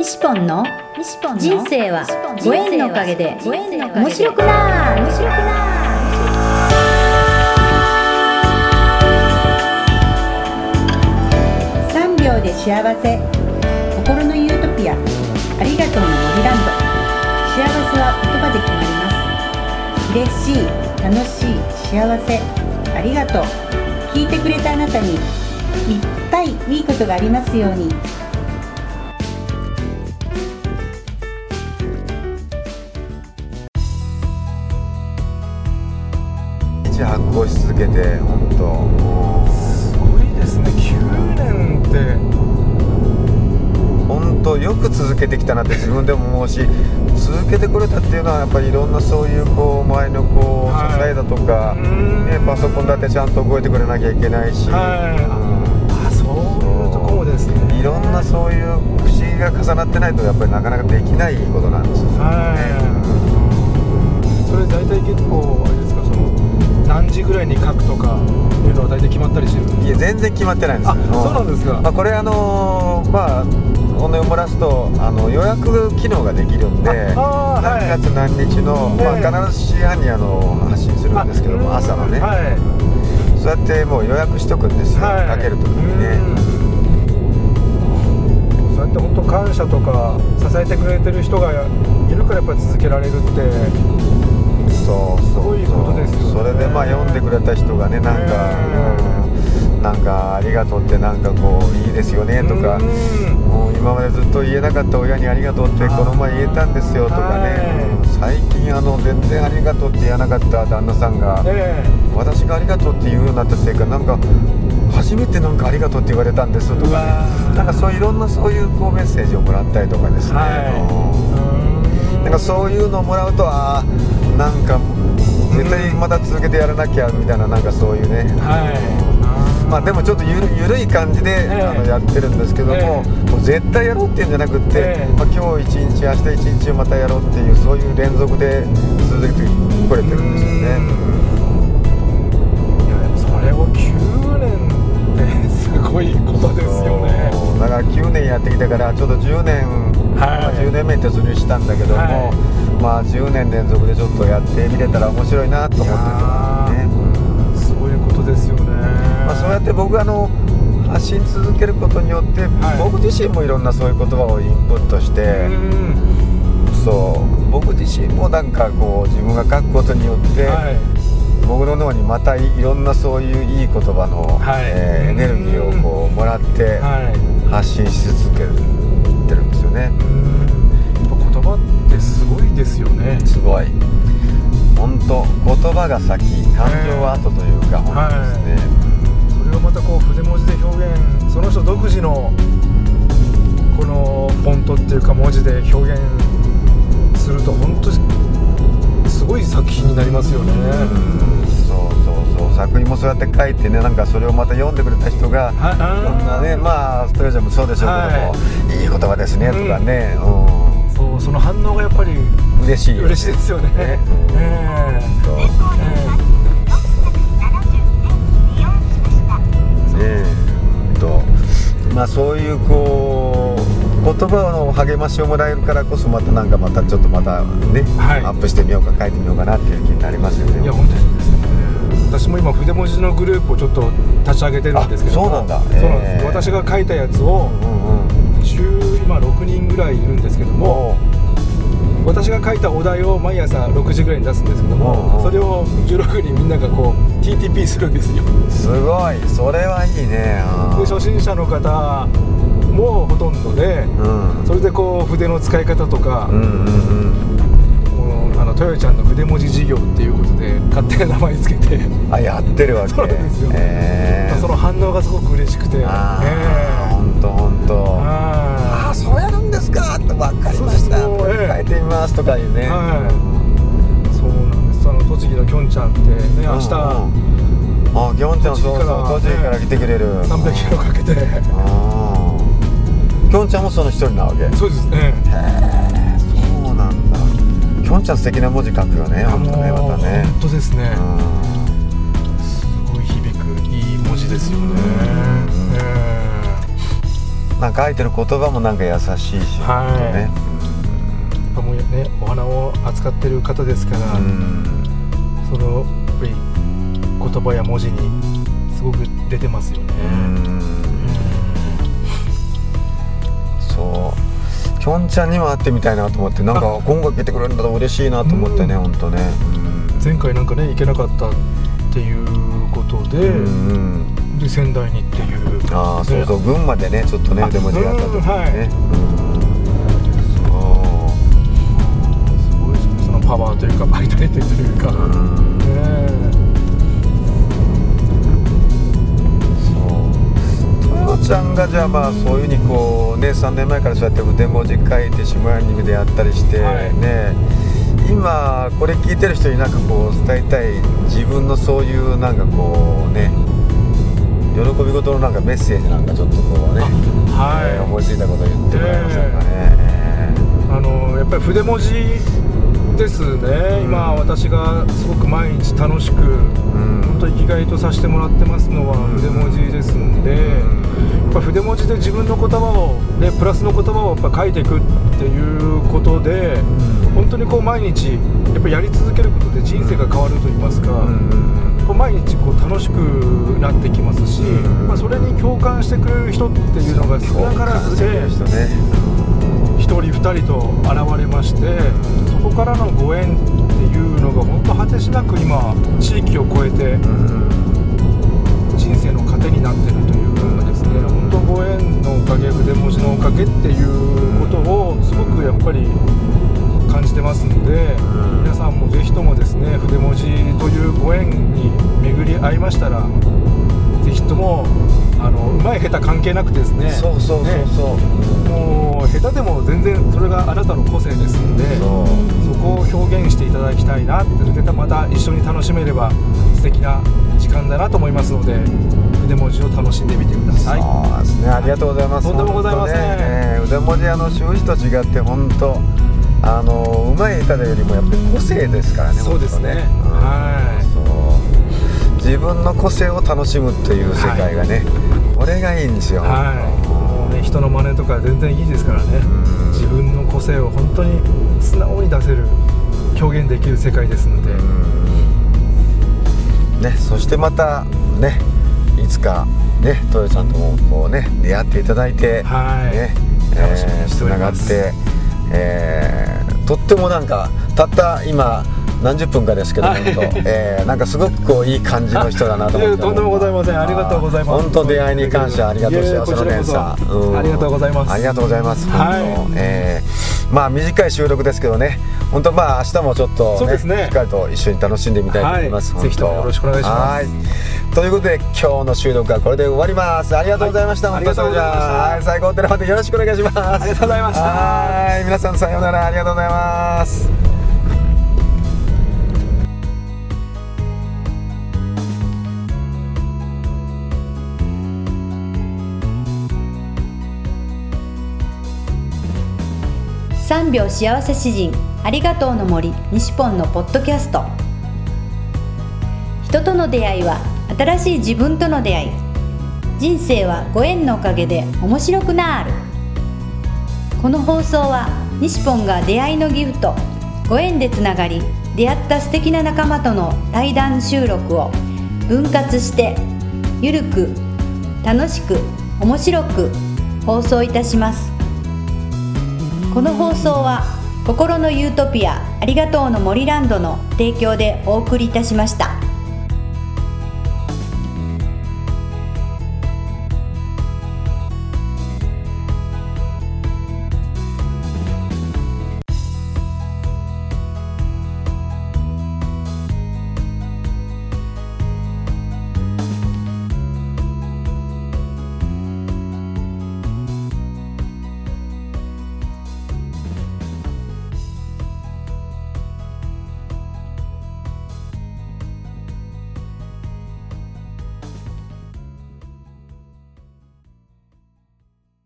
西ポンの人生はご縁のおかげで面白くな面白くな3秒で幸せ。心のユートピア。ありがとうの森ランド幸せは言葉で決まります。嬉しい楽しい幸せ。ありがとう。聞いてくれたあなたにいっぱいいいことがありますようにし続けて本当。すごいですね。9年って。本当よく続けてきたなって自分でも思うし続けてくれたっていうのはやっぱりいろんなそういうこう周りのこうはい。支えだとか、うん。ね、パソコンだってちゃんと動いてくれなきゃいけないし、はい。あそういうところですね。いろんなそういう不思議が重なってないとやっぱりなかなかできないことなんですよね。はい。それ大体結構あれです何時ぐらいに書くとかいうのは大体決まったりしてるいや全然決まってないんですあよそうなんですか。まあ、これあのーまあ本音を漏らすとあの予約機能ができるんで何月何日の、ええ。まあ、必ず7時半にあの発信するんですけどもあ朝のね、はい。そうやってもう予約しとくんですよ、はい。かけるときにね。うん。そうやって本当感謝とか支えてくれてる人がいるからやっぱり続けられるってそうそうすごいことですよねそれでまあ読んでくれた人がねなんか、えうん。なんかありがとうってなんかこういいですよねとか、うん。もう今までずっと言えなかった親にありがとうってこの前言えたんですよとかね、最近あの全然ありがとうって言わなかった旦那さんが、え私がありがとうって言うようになったせいかなんか初めてなんかありがとうって言われたんですとかね。なんかそういろんなそういうこうメッセージをもらったりとかですね、うん。はいなんかそういうのをもらうとああなんか絶対また続けてやらなきゃみたいななんかそういうね、はい。まあでもちょっとゆるゆるい感じで、ええ。あのやってるんですけども,、えもう絶対やろうっていうんじゃなくって、ええ。まあ、今日一日明日一日またやろうっていうそういう連続で続けてこれてるんですよね。やってきたからちょっと10年、まあ、10年目に突入したんだけども、はまあ10年連続でちょっとやってみれたら面白いなと思ってるんですね。そういうことですよね、まあ、そうやって僕があの発信続けることによって、はい。僕自身もいろんなそういう言葉をインプットして、うん。そう僕自身もなんかこう自分が書くことによって、はい。僕の脳にまたいろんなそういういい言葉の、はい。えーエネルギーをこうもらってはい発信し続けてるんですよね。うんやっぱ言葉ってすごいですよね。すごい。本当言葉が先感情は後というか、本当ですね、それをまたこう筆文字で表現その人独自のこのフォントっていうか文字で表現すると本当にすごい作品になりますよね、そう作品もそうやって書いてねなんかそれをまた読んでくれた人がはい。いろんなねまあストレージもそうでしょうけども、い、い言葉ですねとかね、うそうその反応がやっぱりん、嬉しいよ嬉しいですよね。ね。え。えそう。え。ええと。まあそういうこう言葉の励ましをもらえるからこそまたなんかまたちょっとまたね、はい。アップしてみようか書いてみようかなっていう気になりますよね。えいや本当に。ですね私も今筆文字のグループをちょっと立ち上げてるんですけどそうなんだ。そうなんです、ええ私が書いたやつをうんうん10今6人ぐらいいるんですけどもも私が書いたお題を毎朝6時ぐらいに出すんですけどもそれを16人みんながこう TTP するんですよ。うすごい。それはいいね。で初心者の方もほとんどでうん。それでこう筆の使い方とか、うんうんうんあのトヨちゃんの筆文字事業っていうことで勝手な名前つけて。あやってるわけ。そうですよ。えー、その反応がすごく嬉しくて。あえあ本当本当あああそうやるんですかって分かりました。そうそうええ書いてみますとかいうね。はい。そうなんです。あの栃木のきょんちゃんってね明日うん。うんあきょんちゃんそうそう栃木から来てくれる。300キロかけて。ああきょんちゃんもその一人なわけ。へそうです。ねえ。そうなんだきょんちゃん素敵な文字書くよね本当ねまたね。本当ですね。うん。すごい響くいい文字ですよね。なんか書いてる言葉もなんか優しいし、はい。ね。やっぱもうねお花を扱ってる方ですから、うん。そのやっぱり言葉や文字にすごく出てますよね、うん。そうきょんちゃんにも会ってみたいなと思ってなんか今後来てくれるんだと嬉しいなと思ってねうん。本当ね。前回なんかね行けなかったっていうことで,、で仙台にっていう。ああそうそう群馬でねちょっとねあでも出会った時にね。すごいですねそのパワーというか バイタリティというか、そううん。ねちゃんがじゃあまあそういうふうにこうね3年前からそうやって筆文字書いて下屋にでやったりして、はい。ね今これ聞いてる人になんかこう伝えたい自分のそういうなんかこうね喜び事のなんかメッセージなんかちょっとこうね、はい。えー思いついたこと言ってもらえませんかね、あのやっぱり筆文字ですね、今私がすごく毎日楽しく、ん。本当に生きがいとさせてもらってますのは筆文字ですんで、やっぱ筆文字で自分の言葉を、ね、プラスの言葉をやっぱ書いていくっていうことで、本当にこう毎日やっぱやり続けることで人生が変わると言いますか、こう毎日こう楽しくなってきますし、うんまあ、それに共感してくれる人っていうのが少なからずで。人ね1人2人と現れましてそこからのご縁っていうのが本当果てしなく今地域を超えて人生の糧になってるという。かですね本当ご縁のおかげ筆文字のおかげっていうことをすごくやっぱり感じてますので皆さんもぜひともですね筆文字というご縁に巡り合いましたらぜひともあのうまい下手関係なくですねそうそうそうねそう、もあなたの個性ですのでそこを表現していただきたいなってでまた一緒に楽しめれば素敵な時間だなと思いますので筆文字を楽しんでみてください。そうですね、ありがとうございます。とんでもございません。ねえー腕文字あの習字と違って本当あのうまい下手よりもやっぱり個性ですからね。そうですね。本当うんはい。そう。自分の個性を楽しむっていう世界がね、これがいいんですよ。はい。もうね人の真似とか全然いいですからね。ん。自分の個性を本当に素直に出せる表現できる世界ですので、うん。ね、そしてまたね、いつかね、豊さんともこうね出会っていただいて、はい。ね、楽しみにしておりつながって、えーとってもなんかたった今何十分かですけど、はい。えーなんかすごくこういい感じの人だなと思って。とんでもございません。ありがとうございます。本当出会いに感謝ありがとう幸せの連鎖こちらこそ。ありがとうございます。ありがとうございます。はい。えーまあ短い収録ですけどね、本当まあ明日もちょっと、そうですね。しっかりと一緒に楽しんでみたいと思います。はい。ぜひともよろしくお願いします。はい。ということで今日の収録はこれで終わります。ありがとうございました。はい本当ありがとうございました。それじゃあはい。最後テレフォンでよろしくお願いします。ありがとうございました。はい。皆さんさようなら。ありがとうございます。3秒幸せ詩人。ありがとうの森。西ポンのポッドキャスト。人との出会いは新しい自分との出会い。人生はご縁のおかげで面白くなる。この放送は西ポンが出会いのギフトご縁でつながり出会った素敵な仲間との対談収録を分割してゆるく楽しく面白く放送いたします。この放送は心のユートピアありがとうの森ランドの提供でお送りいたしました。